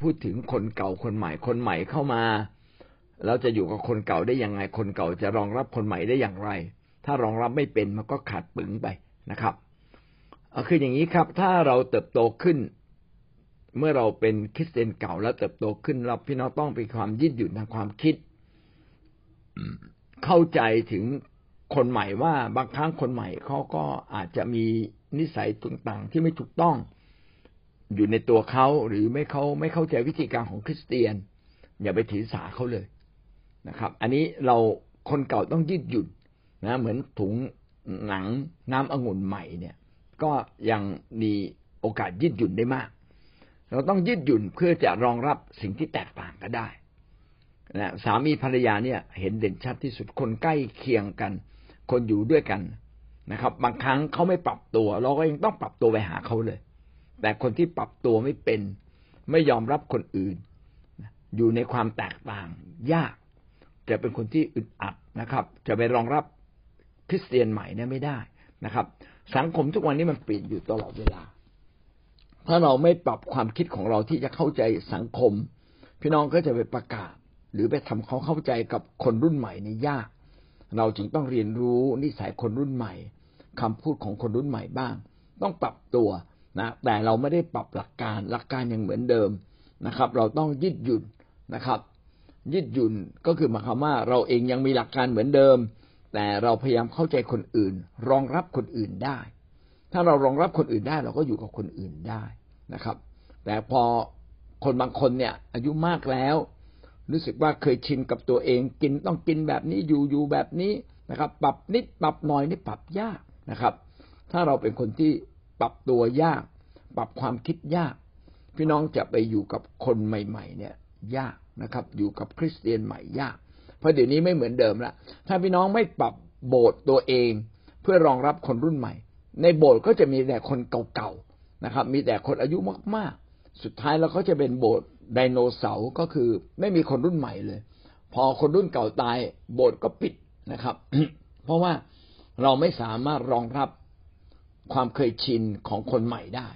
พูดถึงคนเก่าคนใหม่ คนใหม่เข้ามาเราจะอยู่กับคนเก่าได้ยังไง คนเก่าจะรองรับคนใหม่ได้อย่างไร ถ้ารองรับไม่เป็นมันก็ขาดปึงไปนะครับคืออย่างนี้ครับ ถ้าเราเติบโตขึ้น เมื่อเราเป็นคริสเตียนเก่าแล้วเติบโตขึ้นเราพี่น้องต้องมีความยืดหยุ่นทางความคิด เข้าใจถึงคนใหม่ว่าบางครั้งคนใหม่เขาก็อาจจะมีนิสัยต่างๆที่ไม่ถูกต้อง อยู่ในตัวเขาหรือไม่เขาไม่เข้าใจวิธีการของคริสเตียน อย่าไปถือสาเขาเลยนะครับ อันนี้เราคนเก่าต้องยืดหยุ่นนะเหมือนถุงหนังน้ำองุ่นใหม่เนี่ย ก็ยังมีโอกาสยืดหยุ่นได้มาก เราต้องยืดหยุ่นเพื่อจะรองรับสิ่งที่แตกต่างก็ได้นะสามีภรรยาเนี่ย เห็นเด่นชัดที่สุดคนใกล้เคียงกัน คนอยู่ด้วยกันนะครับ บางครั้งเขาไม่ปรับตัว เราก็ยังต้องปรับตัวไปหาเขาเลย แต่คนที่ปรับตัวไม่เป็น ไม่ยอมรับคนอื่น อยู่ในความแตกต่าง ยาก จะเป็นคนที่อึดอัดนะครับ จะไปรองรับคริสเตียนใหม่เนี่ยไม่ได้นะครับ สังคมทุกวันนี้มันเปลี่ยนอยู่ตลอดเวลา ถ้าเราไม่ปรับความคิดของเราที่จะเข้าใจสังคม พี่น้องก็จะไปประกาศ หรือไปทำเขาเข้าใจกับคนรุ่นใหม่นี่ยาก เราจึงต้องเรียนรู้นิสัยคนรุ่นใหม่คำพูดของคนรุ่นใหม่บ้าง ต้องปรับตัว นะแต่เราไม่ได้ปรับหลักการหลักการยังเหมือนเดิมนะครับ เราต้องยืดหยุ่นนะครับ ยืดหยุ่นก็คือหมายความว่าเราเองยังมีหลักการเหมือนเดิม แต่เราพยายามเข้าใจคนอื่น รองรับคนอื่นได้ ถ้าเรารองรับคนอื่นได้ เราก็อยู่กับคนอื่นได้นะครับ แต่พอคนบางคนเนี่ย อายุมากแล้ว รู้สึกว่าเคยชินกับตัวเองกินต้องกินแบบนี้อยู่อยู่แบบนี้นะครับ ปรับนิดปรับหน่อยนี่ปรับยากนะครับ ถ้าเราเป็นคนที่ ปรับตัวยาก ปรับความคิดยาก พี่น้องจะไปอยู่กับคนใหม่ ๆ เนี่ย ยากนะครับ อยู่กับคริสเตียนใหม่ยาก เพราะเดี๋ยวนี้ไม่เหมือนเดิมละถ้าพี่น้องไม่ปรับโบสถ์ตัวเอง เพื่อรองรับคนรุ่นใหม่ ในโบสถ์ก็จะมีแต่คนเก่าๆนะครับ มีแต่คนอายุมากๆ สุดท้ายเราก็จะเป็นโบสถ์ไดโนเสาร์ก็คือไม่มีคนรุ่นใหม่เลย พอคนรุ่นเก่าตายโบสถ์ก็ปิดนะครับ เพราะว่าเราไม่สามารถรองรับ ความเคยชินของคนใหม่ได้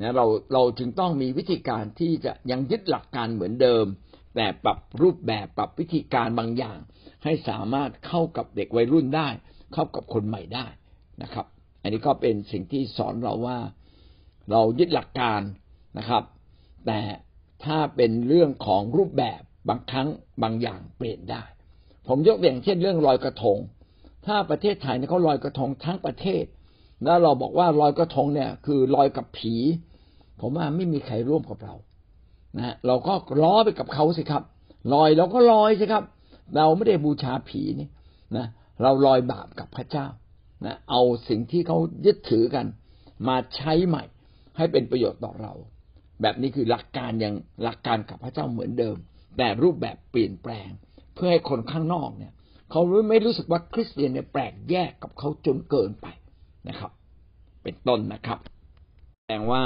นะเราเราจึงต้องมีวิธีการที่จะยังยึดหลักการเหมือนเดิม แต่ปรับรูปแบบปรับวิธีการบางอย่าง ให้สามารถเข้ากับเด็กวัยรุ่นได้ เข้ากับคนใหม่ได้นะครับ อันนี้ก็เป็นสิ่งที่สอนเราว่าเรายึดหลักการนะครับ แต่ถ้าเป็นเรื่องของรูปแบบบางครั้งบางอย่างเปลี่ยนได้ ผมยกอย่างเช่นเรื่องลอยกระทง ถ้าประเทศไทยเนี่ยเขาลอยกระทงทั้งประเทศ แล้วเราบอกว่าลอยกระทงเนี่ย คือลอยกับผี ผมว่าไม่มีใครร่วมกับเรานะเราก็ล้อไปกับเขาสิครับ ลอยเราก็ลอยสิครับ เราไม่ได้บูชาผีนี่นะเราลอยบาปกับพระเจ้านะเอาสิ่งที่เขายึดถือกัน มาใช้ใหม่ ให้เป็นประโยชน์ต่อเรา แบบนี้คือหลักการยังหลักการกับพระเจ้าเหมือนเดิม แต่รูปแบบเปลี่ยนแปลง เพื่อให้คนข้างนอกเนี่ย เขาไม่รู้สึกว่าคริสเตียนเนี่ยแปลกแยกกับเขาจนเกินไป นะครับ เป็นต้นนะครับแสดงว่า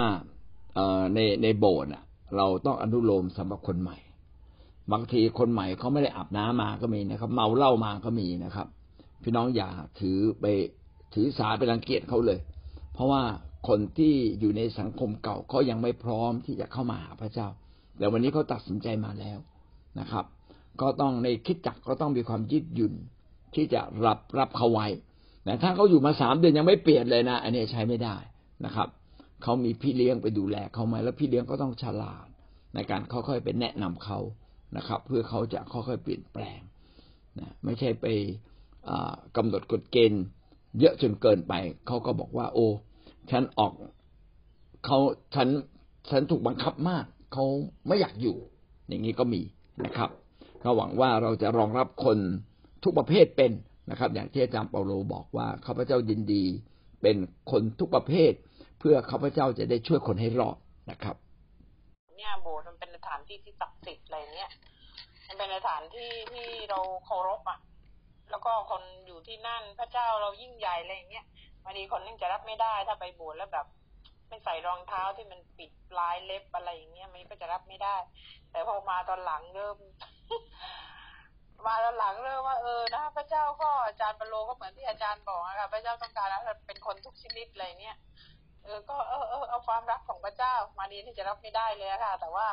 ในในโบสถ์เราต้องอนุโลมสำหรับคนใหม่ บางทีคนใหม่เขาไม่ได้อาบน้ำมาก็มีนะครับ เมาเหล้ามาก็มีนะครับ พี่น้องอย่าถือไปถือสาไปรังเกียจเขาเลย เพราะว่าคนที่อยู่ในสังคมเก่าเขายังไม่พร้อมที่จะเข้ามาหาพระเจ้า แต่วันนี้เขาตัดสินใจมาแล้วนะครับ ก็ต้องในคิดจักก็ต้องมีความยืดหยุ่นที่จะรับรับเขาไว้ แต่ถ้าเขาอยู่มาสามเดือนยังไม่เปลี่ยนเลยนะ อันนี้ใช้ไม่ได้นะครับเขามีพี่เลี้ยงไปดูแลเขาไหมแล้วพี่เลี้ยงก็ต้องฉลาด ในการค่อยๆไปแนะนำเขานะครับ เพื่อเขาจะค่อยๆเปลี่ยนแปลงนะไม่ใช่ไปกำหนดกฎเกณฑ์ เยอะจนเกินไปเขาก็บอกว่า โอ้ฉันออกเขาฉันฉันถูกบังคับมากเขาไม่อยากอยู่ อย่างนี้ก็มีนะครับก็หวังว่าเราจะรองรับคนทุกประเภทเป็น นะครับ อย่างที่อาจารย์เปาโลบอกว่าข้าพเจ้ายินดีเป็นคนทุกประเภท เพื่อข้าพเจ้าจะได้ช่วยคนให้รอดนะครับ เนี่ยโบสถ์มันเป็นสถานที่ที่ศักดิ์สิทธิ์อะไรเนี้ยมันเป็นสถานที่ที่เราเคารพอะ แล้วก็คนอยู่ที่นั่นพระเจ้าเรายิ่งใหญ่อะไรอย่างเงี้ยบางทีคนนึงจะรับไม่ได้ถ้าไปโบสถ์แล้วแบบไม่ใส่รองเท้าที่มันปิดปลายเล็บอะไรอย่างเงี้ยมันก็จะรับไม่ได้ แต่พอมาตอนหลังเริ่ม มาหลังเริ่มว่าเออนะพระเจ้าก็อาจารย์ปโลก็เหมือนที่อาจารย์บอกนะคะพระเจ้าต้องการแล้วเป็นคนทุกชนิดอะไรเนี้ยเออก็เออเออเอาความรักของพระเจ้า มาเรียนที่จะรับไม่ได้เลยค่ะ แต่ว่า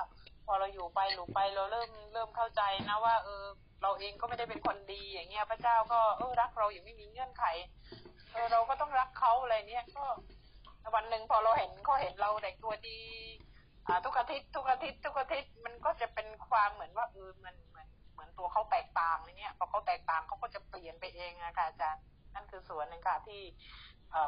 พอเราอยู่ไปหลูไปเราเริ่มเริ่มเข้าใจนะว่า เออ เราเองก็ไม่ได้เป็นคนดีอย่างเงี้ย พระเจ้าก็เออรักเราอย่างไม่มีเงื่อนไขเออเราก็ต้องรักเขาอะไรเนี้ยก็วันหนึ่งพอเราเห็นเขาเห็นเราแต่งตัวดี อ่า ทุกอาทิตย์ทุกอาทิตย์ทุกอาทิตย์มันก็จะเป็นความเหมือนว่าเออมัน เหมือนตัวเขาแตกต่างอะไรเนี้ยพอเขาแตกต่างเขาก็จะเปลี่ยนไปเองอะคะอาจารย์นั่นคือส่วนหนึ่งค่ะที่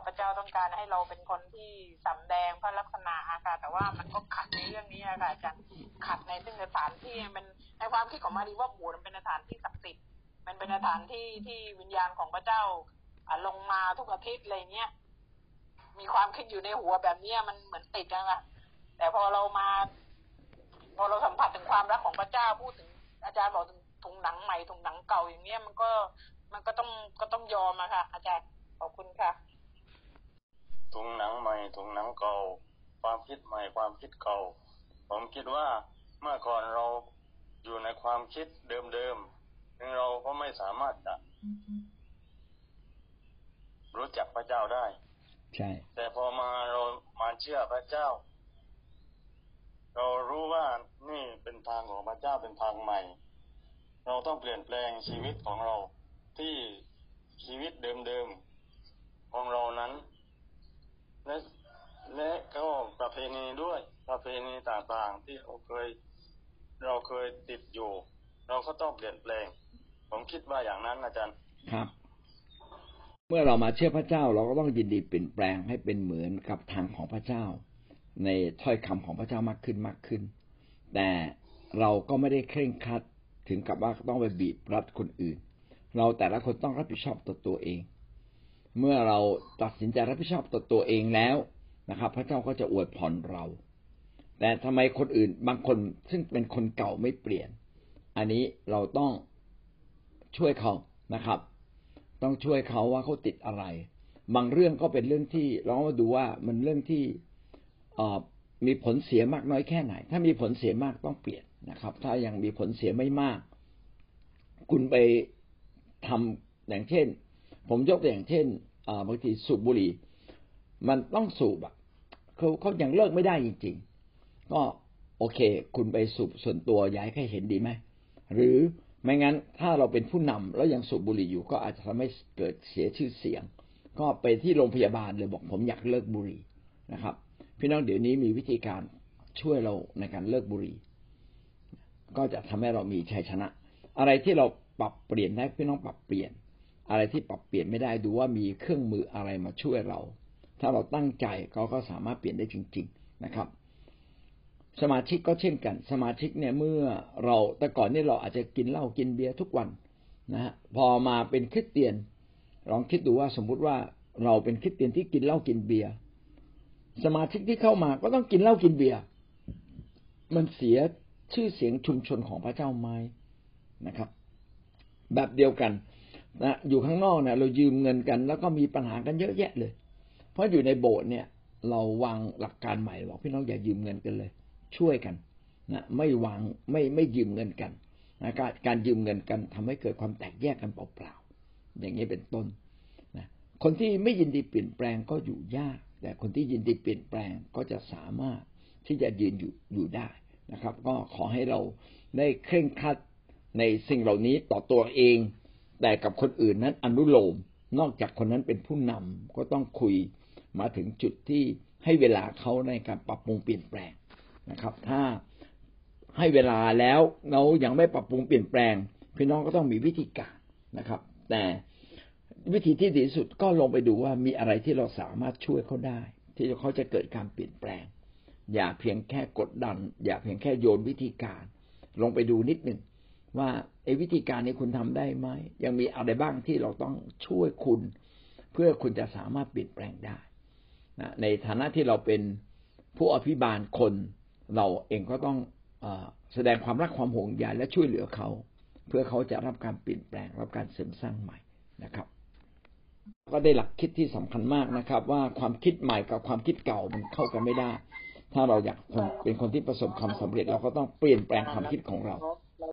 พระเจ้าต้องการให้เราเป็นคนที่สำแดงพระลักษณะอาการแต่ว่ามันก็ขัดในเรื่องนี้อะค่ะอาจารย์ขัดในซึ่องสถานที่มันในความคิดของมารีว่าบสถ์มันเป็นสถานที่ศักดิ์สิทธิ์มันเป็นสถานที่ที่วิญญาณของพระเจ้าลงมาทุกอาทิตย์อะไรเนี้ยมีความคิดอยู่ในหัวแบบเนี้ยมันเหมือนติดนะแต่พอเรามา พอเราสัมผัสถึงความรักของพระเจ้าพูดถึง อาจารย์บอกถึงถุงหนังใหม่ถุงหนังเก่าอย่างเนี้ยมันก็มันก็ต้องก็ต้องยอมอะค่ะ อาจารย์ขอบคุณค่ะถุงหนังใหม่ถุงหนังเก่า ความคิดใหม่ความคิดเก่า ผมคิดว่าเมื่อก่อนเราอยู่ในความคิดเดิมๆเราก็ไม่สามารถจะรู้จักพระเจ้าได้ ใช่ แต่พอมาเรามาเชื่อพระเจ้า เรารู้ว่านี่เป็นทางของพระเจ้าเป็นทางใหม่ เราต้องเปลี่ยนแปลงชีวิตของเราที่ชีวิตเดิมๆของเรานั้น และและก็ประเพณีด้วยประเพณีต่างๆที่เราเคยเราเคยติดอยู่ เราก็ต้องเปลี่ยนแปลง ผมคิดว่าอย่างนั้นอาจารย์ครับ เมื่อเรามาเชื่อพระเจ้า เราก็ต้องยินดีเปลี่ยนแปลงให้เป็นเหมือนกับทางของพระเจ้า ในถ้อยคำของพระเจ้ามากขึ้นมากขึ้น แต่เราก็ไม่ได้เคร่งครัดถึงกับว่าต้องไปบีบรัดคนอื่น เราแต่ละคนต้องรับผิดชอบตัวตัวเอง เมื่อเราตัดสินใจรับผิดชอบต่อตัวเองแล้วนะครับ พระเจ้าก็จะอวยพรเรา แต่ทำไมคนอื่นบางคนซึ่งเป็นคนเก่าไม่เปลี่ยน อันนี้เราต้องช่วยเขานะครับ ต้องช่วยเขาว่าเขาติดอะไร บางเรื่องก็เป็นเรื่องที่เรามาดูว่ามันเรื่องที่ มีผลเสียมากน้อยแค่ไหน ถ้ามีผลเสียมากต้องเปลี่ยนนะครับ ถ้ายังมีผลเสียไม่มาก คุณไปทำอย่างเช่น ผมยกตัวอย่างเช่นบางทีสูบบุหรี่ มันต้องสูบอะเขาเขายังเลิกไม่ได้จริง ๆ ก็โอเค คุณไปสูบส่วนตัวย้ายใครเห็นดีไหมหรือไม่งั้นถ้าเราเป็นผู้นำแล้วยังสูบบุหรี่อยู่ ก็อาจจะทำให้เกิดเสียชื่อเสียง ก็ไปที่โรงพยาบาลเลยบอกผมอยากเลิกบุหรี่นะครับ พี่น้องเดี๋ยวนี้มีวิธีการช่วยเราในการเลิกบุหรี่ ก็จะทำให้เรามีชัยชนะ อะไรที่เราปรับเปลี่ยนได้พี่น้องปรับเปลี่ยน อะไรที่ปรับเปลี่ยนไม่ได้ดูว่ามีเครื่องมืออะไรมาช่วยเรา ถ้าเราตั้งใจเขาก็สามารถเปลี่ยนได้จริง ๆนะครับ สมาชิกก็เช่นกัน สมาชิกเนี่ยเมื่อเราแต่ก่อนนี่เราอาจจะกินเหล้ากินเบียร์ทุกวันนะฮะพอมาเป็นคริสเตียนลองคิดดูว่าสมมุติว่าเราเป็นคริสเตียนที่กินเหล้ากินเบียร์ สมาชิกที่เข้ามาก็ต้องกินเหล้ากินเบียร์มันเสียชื่อเสียงชุมชนของพระเจ้าไหมนะครับ แบบเดียวกันนะอยู่ข้างนอกเนี่ยเรายืมเงินกัน แล้วก็มีปัญหากันเยอะแยะเลย เพราะอยู่ในโบสถ์เนี่ย เราวางหลักการใหม่บอกพี่น้องอย่ายืมเงินกันเลย ช่วยกันนะไม่วางไม่ไม่ยืมเงินกันนะการการยืมเงินกันทำให้เกิดความแตกแยกกันเปล่าๆอย่างนี้เป็นต้นนะคนที่ไม่ยินดีเปลี่ยนแปลงก็อยู่ยาก แต่คนที่ยินดีเปลี่ยนแปลงก็จะสามารถที่จะยืนอยู่อยู่ได้นะครับ ก็ขอให้เราได้เคร่งครัดในสิ่งเหล่านี้ต่อตัวเอง แต่กับคนอื่นนั้นอนุโลม นอกจากคนนั้นเป็นผู้นำก็ต้องคุยมาถึงจุดที่ให้เวลาเขาในการปรับปรุงเปลี่ยนแปลงนะครับ ถ้าให้เวลาแล้วเรายังไม่ปรับปรุงเปลี่ยนแปลง พี่น้องก็ต้องมีวิธีการนะครับ แต่ วิธีที่ดีสุดก็ลงไปดูว่ามีอะไรที่เราสามารถช่วยเขาได้ ที่เขาจะเกิดการเปลี่ยนแปลง อย่าเพียงแค่กดดัน อย่าเพียงแค่โยนวิธีการ ลงไปดูนิดหนึ่งว่าไอ้วิธีการนี้คุณทำได้ไหมยังมีอะไรบ้างที่เราต้องช่วยคุณ เพื่อคุณจะสามารถเปลี่ยนแปลงได้นะในฐานะที่เราเป็นผู้อภิบาลคน เราเองก็ต้องอแสดงความรักความห่วงใยและช่วยเหลือเขา เพื่อเขาจะรับการเปลี่ยนแปลงรับการเสริมสร้างใหม่นะครับ ก็ได้หลักคิดที่สำคัญมากนะครับ ว่าความคิดใหม่กับความคิดเก่ามันเข้ากันไม่ได้ ถ้าเราอยากเป็นคนที่ประสบความสำเร็จ เราก็ต้องเปลี่ยนแปลงความคิดของเรา